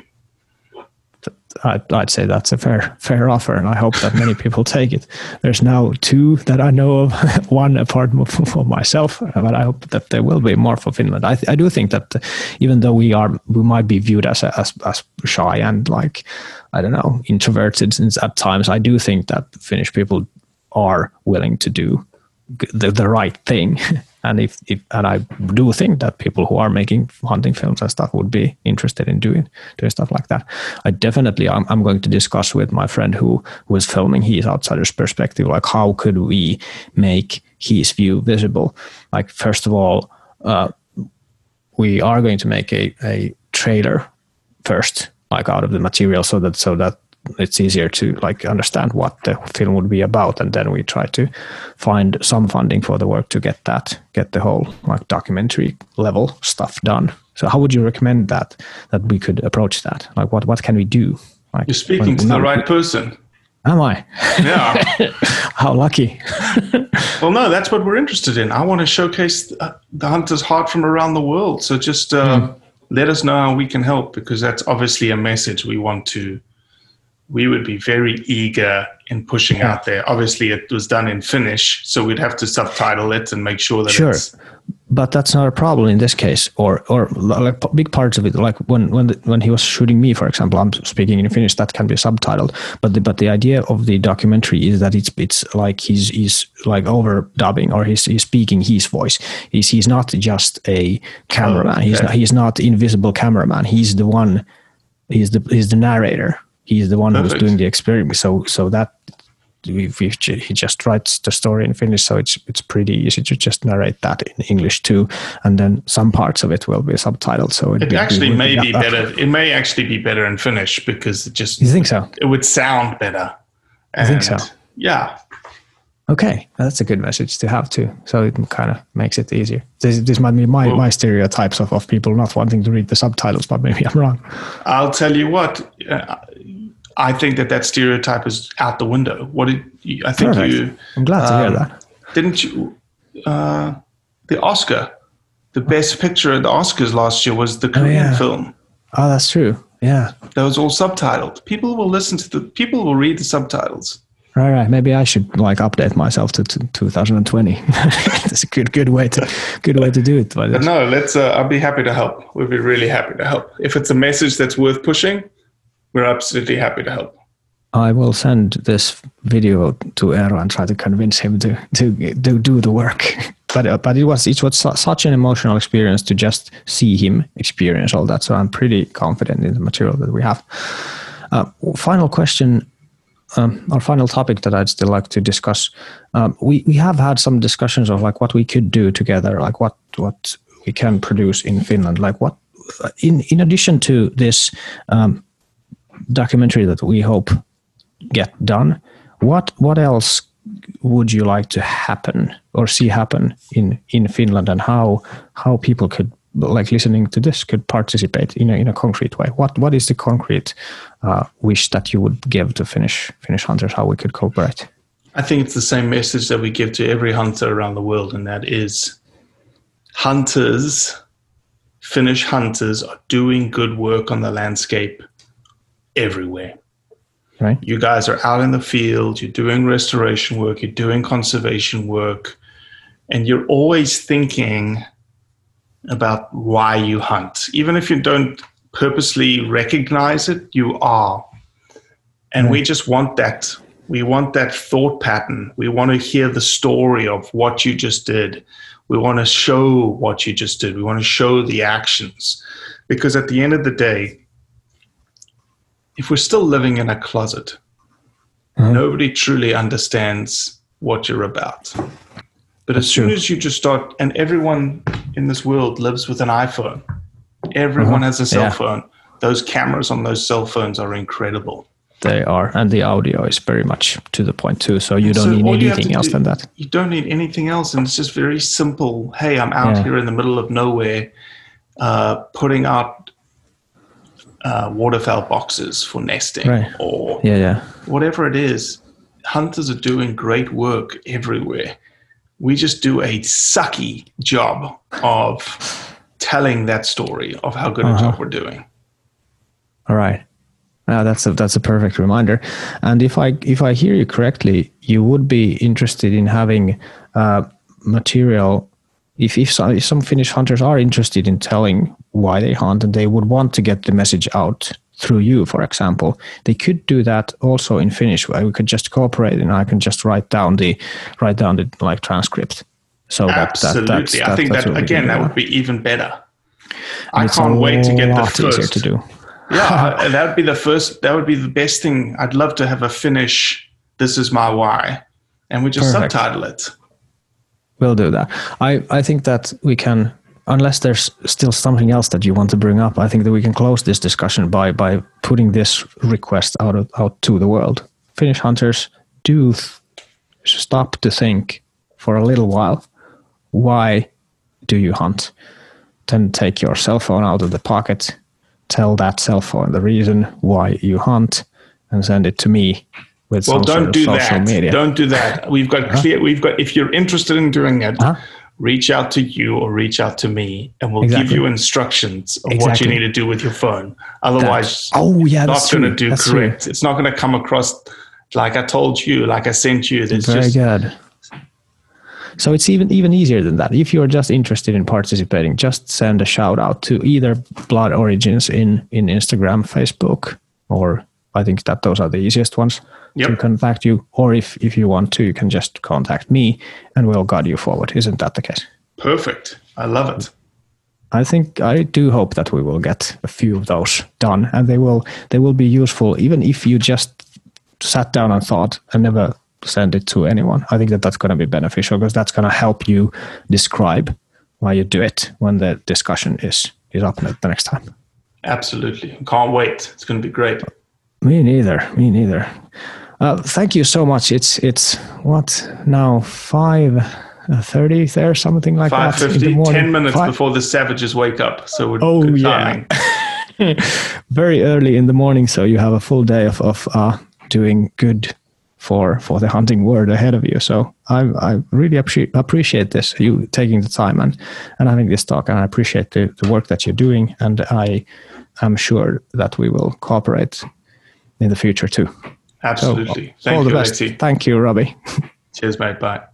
I'd, I'd, say that's a fair fair offer, and I hope that many people take it. There's now two that I know of, one apart for myself, but I hope that there will be more for Finland. I, I do think that uh, even though we are we might be viewed as as, as shy and like I don't know introverted since at times, I do think that Finnish people are willing to do the, the right thing and if, if and I do think that people who are making hunting films and stuff would be interested in doing doing stuff like that. I definitely I'm, I'm going to discuss with my friend who who is filming his outsider's perspective, like how could we make his view visible? Like first of all, uh, we are going to make a a trailer first, like out of the material, so that so that it's easier to like understand what the film would be about and then we try to find some funding for the work to get that get the whole like documentary level stuff done. So how would you recommend that that we could approach that? Like what what can we do? Like you're speaking to the right person. Am i? Yeah. How lucky. Well no that's what we're interested in. I want to showcase the hunter's heart from around the world. So just uh, mm. let us know how we can help because that's obviously a message we want to we would be very eager in pushing yeah. out there. Obviously, it was done in Finnish, so we'd have to subtitle it and make sure that sure. it's. But that's not a problem in this case, or or like big parts of it. Like when when the, when he was shooting me, for example, I'm speaking in Finnish. That can be subtitled. But the, but the idea of the documentary is that it's it's like he's he's like overdubbing or he's he's speaking his voice. He's he's not just a cameraman. Oh, okay. He's not he's not invisible cameraman. He's the one. He's the he's the narrator he's the one Perfect. who's doing the experiment. So so that we, we, he just writes the story in Finnish, so it's it's pretty easy to just narrate that in English too, and then some parts of it will be subtitled. So it actually may be better. It may actually be better in Finnish because it just you think so? It would sound better. I think so. Yeah. Okay, that's a good message to have too. So it kind of makes it easier. This, this might be my, well, my stereotypes of, of people not wanting to read the subtitles, but maybe I'm wrong. I'll tell you what. Uh, I think that that stereotype is out the window. What did you, I think Perfect. you? I'm glad um, to hear um, that. Didn't you? Uh, the Oscar, the best picture at the Oscars last year was the Korean oh, yeah. film. Oh, that's true. Yeah, that was all subtitled. People will listen to the. People will read the subtitles. Right, right. Maybe I should like update myself to, to 2020. That's a good, good way to, good way to do it. But no, let's. Uh, I'll be happy to help. We'll be really happy to help. If it's a message that's worth pushing, we're absolutely happy to help. I will send this video to Eero and try to convince him to to, to do the work. but uh, but it was it was such an emotional experience to just see him experience all that. So I'm pretty confident in the material that we have. Uh, final question. Um, our final topic that I'd still like to discuss. Um, we we have had some discussions of like what we could do together, like what what we can produce in Finland, like what in in addition to this um, documentary that we hope get done. What what else would you like to happen or see happen in in Finland, and how how people could like listening to this could participate in a in a concrete way? What what is the concrete uh, wish that you would give to Finnish Finnish hunters? How we could cooperate? I think it's the same message that we give to every hunter around the world, and that is hunters, Finnish hunters, are doing good work on the landscape everywhere. Right. You guys are out in the field, you're doing restoration work, you're doing conservation work, and you're always thinking about why you hunt. Even if you don't purposely recognize it, you are. And right. we just want that. We want that thought pattern. We want to hear the story of what you just did. We want to show what you just did. We want to show the actions. Because at the end of the day, if we're still living in a closet, mm-hmm. nobody truly understands what you're about. But That's as soon true. as you just start, and everyone in this world lives with an iPhone, everyone mm-hmm. has a cell yeah. phone. Those cameras on those cell phones are incredible. They are, and the audio is very much to the point too. So you don't so need anything else do, than that. You don't need anything else, and it's just very simple. Hey, I'm out yeah. here in the middle of nowhere, uh, putting out uh, waterfowl boxes for nesting right. or yeah, yeah. whatever it is. Hunters are doing great work everywhere. We just do a sucky job of telling that story of how good uh-huh. a job we're doing. All right. Uh, that's a that's a perfect reminder. And if I if I hear you correctly, you would be interested in having uh, material. If if some, if some Finnish hunters are interested in telling why they hunt and they would want to get the message out through you, for example, they could do that also in Finnish. Where we could just cooperate, and I can just write down the write down the like transcript. So absolutely, that, that, that, I think that again that would be even better. I can't wait to get the first. to do yeah, that would be the first. That would be the best thing. I'd love to have a Finnish. This is my why, and we just Perfect. subtitle it. We'll do that. I I think that we can. Unless there's still something else that you want to bring up, I think that we can close this discussion by by putting this request out of, out to the world. Finnish hunters do th- stop to think for a little while. Why do you hunt? Then take your cell phone out of the pocket tell that cell phone the reason why you hunt and send it to me with well, don't do that. media. Don't do that. We've got uh-huh. clear. We've got. If you're interested in doing it, uh-huh. reach out to you or reach out to me, and we'll exactly. give you instructions of exactly. what you need to do with your phone. Otherwise, that, oh yeah, not going to do that's correct. True. It's not going to come across like I told you, like I sent you. There's Very just, good. So it's even even easier than that. If you're just interested in participating, just send a shout out to either Blood Origins in in Instagram, Facebook, or I think that those are the easiest ones yep. to contact you. Or if if you want to, you can just contact me, and we'll guide you forward. Isn't that the case? Perfect. I love it. I think I do hope that we will get a few of those done, and they will they will be useful even if you just sat down and thought and never send it to anyone. I think that that's going to be beneficial because that's going to help you describe why you do it when the discussion is is up the next time. Absolutely, can't wait. It's going to be great. Me neither. Me neither. Uh, thank you so much. It's it's what now five thirty uh, there, something like 5, that. 50, Ten minutes Five. before the savages wake up. So we're oh yeah, very early in the morning. So you have a full day of of uh, doing good for for the hunting world ahead of you. So I I really appreciate appreciate this you taking the time and and having this talk, and I appreciate the, the work that you're doing, and I am sure that we will cooperate in the future too. Absolutely. So, Thank all you, the best. Thank you, Robbie. Cheers, mate. Bye.